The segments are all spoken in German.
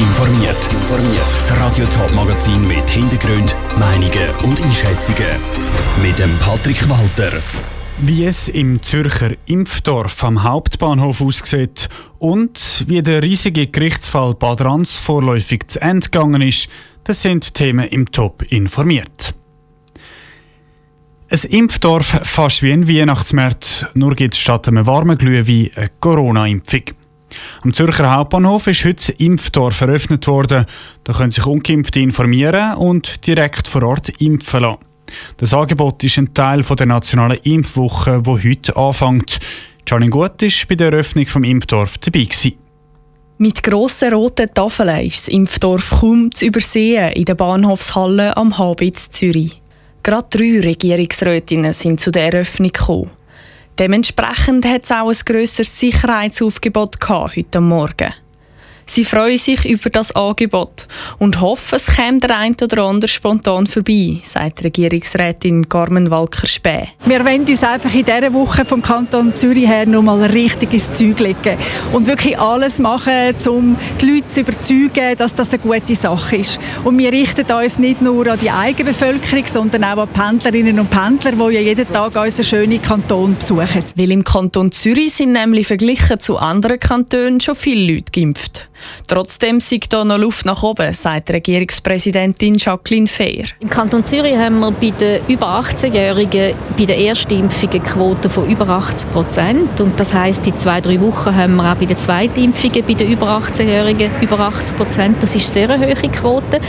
informiert. Das Radio Top Magazin mit Hintergrund, Meinungen und Einschätzungen mit dem Patrick Walter. Wie es im Zürcher Impfdorf am Hauptbahnhof aussieht und wie der riesige Gerichtsfall Bad Rans vorläufig zu Ende gegangen ist, das sind Themen im Top informiert. Ein Impfdorf fast wie ein Weihnachtsmarkt, nur gibt es statt einem warmen Glühwein eine Corona-Impfung. Am Zürcher Hauptbahnhof ist heute das Impfdorf eröffnet worden. Da können sich Ungeimpfte informieren und direkt vor Ort impfen lassen. Das Angebot ist ein Teil der nationalen Impfwoche, die heute anfängt. Janine Gut war bei der Eröffnung des Impfdorf dabei. Gewesen. Mit grossen roten Tafeln ist das Impfdorf kaum zu übersehen in der Bahnhofshalle am Habitz Zürich. Gerade drei Regierungsrätinnen sind zu der Eröffnung gekommen. Dementsprechend hat es auch ein grösseres Sicherheitsaufgebot heute Morgen. Sie freuen sich über das Angebot und hoffen, es käme der ein oder andere spontan vorbei, sagt Regierungsrätin Carmen Walker-Späh. Wir wollen uns einfach in dieser Woche vom Kanton Zürich her noch mal richtig ins Zeug legen und wirklich alles machen, um die Leute zu überzeugen, dass das eine gute Sache ist. Und wir richten uns nicht nur an die eigene Bevölkerung, sondern auch an Pendlerinnen und Pendler, die ja jeden Tag unseren schönen Kanton besuchen. Weil im Kanton Zürich sind nämlich verglichen zu anderen Kantonen schon viele Leute geimpft. Trotzdem sieht hier noch Luft nach oben, sagt Regierungspräsidentin Jacqueline Fehr. Im Kanton Zürich haben wir bei den über 18-Jährigen bei der Erstimpfung eine Quote von über 80 Prozent. Und das heisst, in zwei, drei Wochen haben wir auch bei den Zweitimpfungen bei den über 18-Jährigen über 80 Prozent. Das ist eine sehr hohe Quote.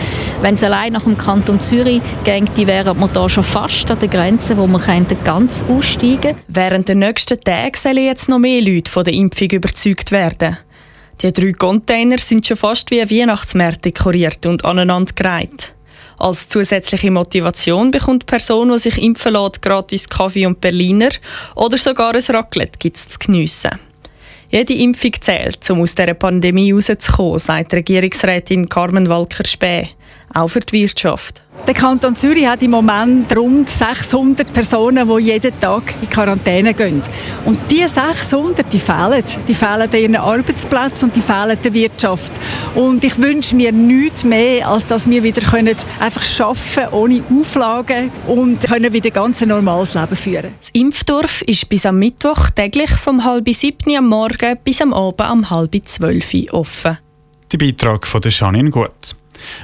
Wenn es allein nach dem Kanton Zürich ginge, wären wir da schon fast an der Grenze, wo wir ganz aussteigen könnten. Während der nächsten Tage sollen jetzt noch mehr Leute von der Impfung überzeugt werden. Die drei Container sind schon fast wie ein Weihnachtsmarkt dekoriert und aneinandergereiht. Als zusätzliche Motivation bekommt die Person, die sich impfen lässt, gratis Kaffee und Berliner oder sogar ein Raclette gibt's zu geniessen. Jede Impfung zählt, um aus dieser Pandemie rauszukommen, sagt Regierungsrätin Carmen Walker-Späh. Auch für die Wirtschaft. Der Kanton Zürich hat im Moment rund 600 Personen, die jeden Tag in Quarantäne gehen. Und diese 600, die fehlen. Die fehlen ihren Arbeitsplatz und die fehlen der Wirtschaft. Und ich wünsche mir nichts mehr, als dass wir wieder können einfach arbeiten ohne Auflagen und können wieder ganz ein normales Leben führen. Das Impfdorf ist bis am Mittwoch täglich vom halb sieben am Morgen bis am Abend um halb zwölf offen. Der Beitrag von der Janine Gut.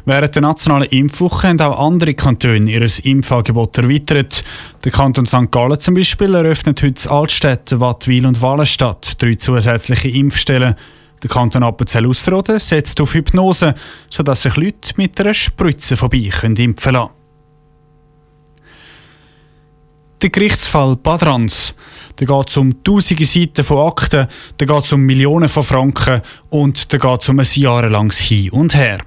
Während der nationalen Impfwoche haben auch andere Kantone ihr Impfangebot erweitert. Der Kanton St. Gallen zum Beispiel eröffnet heute Altstädte, Wattwil und Wallenstadt drei zusätzliche Impfstellen. Der Kanton Appenzell-Ausserrhoden setzt auf Hypnose, sodass sich Leute mit einer Spritze vorbei impfen lassen. Der Gerichtsfall Badrans. Da geht es um tausende Seiten von Akten, da geht es um Millionen von Franken und da geht es um ein jahrelanges Hin und Her.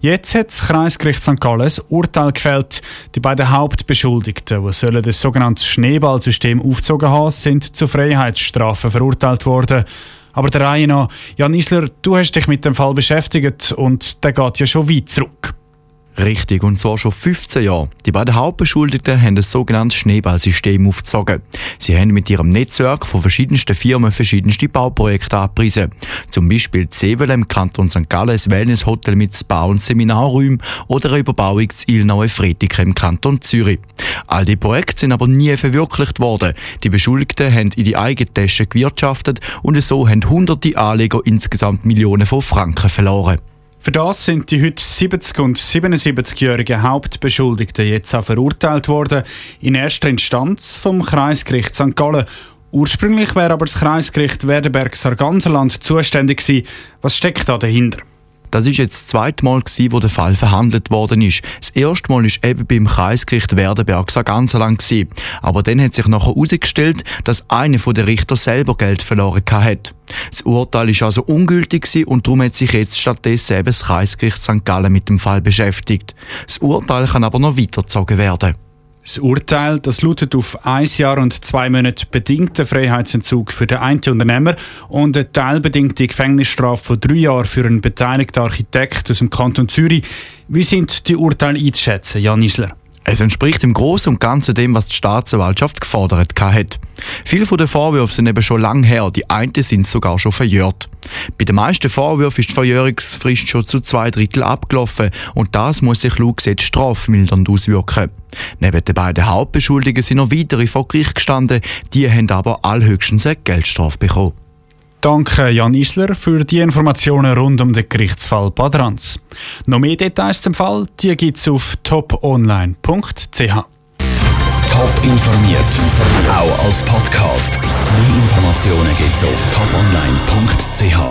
Jetzt hat das Kreisgericht St. Gallen ein Urteil gefällt. Die beiden Hauptbeschuldigten, die sollen das sogenannte Schneeballsystem aufgezogen haben, sind zu Freiheitsstrafen verurteilt worden. Aber der Reihe nach, Jan Isler, du hast dich mit dem Fall beschäftigt und der geht ja schon weit zurück. Richtig, und zwar schon 15 Jahre. Die beiden Hauptbeschuldigten haben das sogenannte Schneeballsystem aufgezogen. Sie haben mit ihrem Netzwerk von verschiedensten Firmen verschiedenste Bauprojekte abgepriesen. Zum Beispiel Zevele im Kanton St. Gallen, ein Wellnesshotel mit Spa- und Seminarräumen oder eine Überbauung zu Ilnaue Fretiken im Kanton Zürich. All die Projekte sind aber nie verwirklicht worden. Die Beschuldigten haben in die eigene Tasche gewirtschaftet und so haben hunderte Anleger insgesamt Millionen von Franken verloren. Für das sind die heute 70- und 77-jährigen Hauptbeschuldigten jetzt auch verurteilt worden, in erster Instanz vom Kreisgericht St. Gallen. Ursprünglich wäre aber das Kreisgericht Werdenberg-Sarganserland zuständig gewesen. Was steckt da dahinter? Das ist jetzt das zweite Mal, gewesen, wo der Fall verhandelt worden ist. Das erste Mal ist eben beim Kreisgericht Werdenberg ganz lang gewesen. Aber dann hat sich nachher herausgestellt, dass einer der Richter selber Geld verloren hat. Das Urteil ist also ungültig und darum hat sich jetzt stattdessen eben das Kreisgericht St. Gallen mit dem Fall beschäftigt. Das Urteil kann aber noch weitergezogen werden. Das Urteil das lautet auf ein Jahr und zwei Monate bedingten Freiheitsentzug für den einen Unternehmer und eine teilbedingte Gefängnisstrafe von drei Jahren für einen beteiligten Architekt aus dem Kanton Zürich. Wie sind die Urteile einzuschätzen, Jan Isler? Es entspricht im Großen und Ganzen dem, was die Staatsanwaltschaft gefordert hat. Viele von den Vorwürfen sind eben schon lang her, die einen sind sogar schon verjährt. Bei den meisten Vorwürfen ist die Verjährungsfrist schon zu zwei Drittel abgelaufen und das muss sich laut Gesetz strafmildernd auswirken. Neben den beiden Hauptbeschuldigten sind noch weitere vor Gericht gestanden, die haben aber allhöchstens eine Geldstrafe bekommen. Danke Jan Isler für die Informationen rund um den Gerichtsfall Badranz. Noch mehr Details zum Fall, die gibt's auf toponline.ch. Top informiert, auch als Podcast. Mehr Informationen gibt's auf toponline.ch.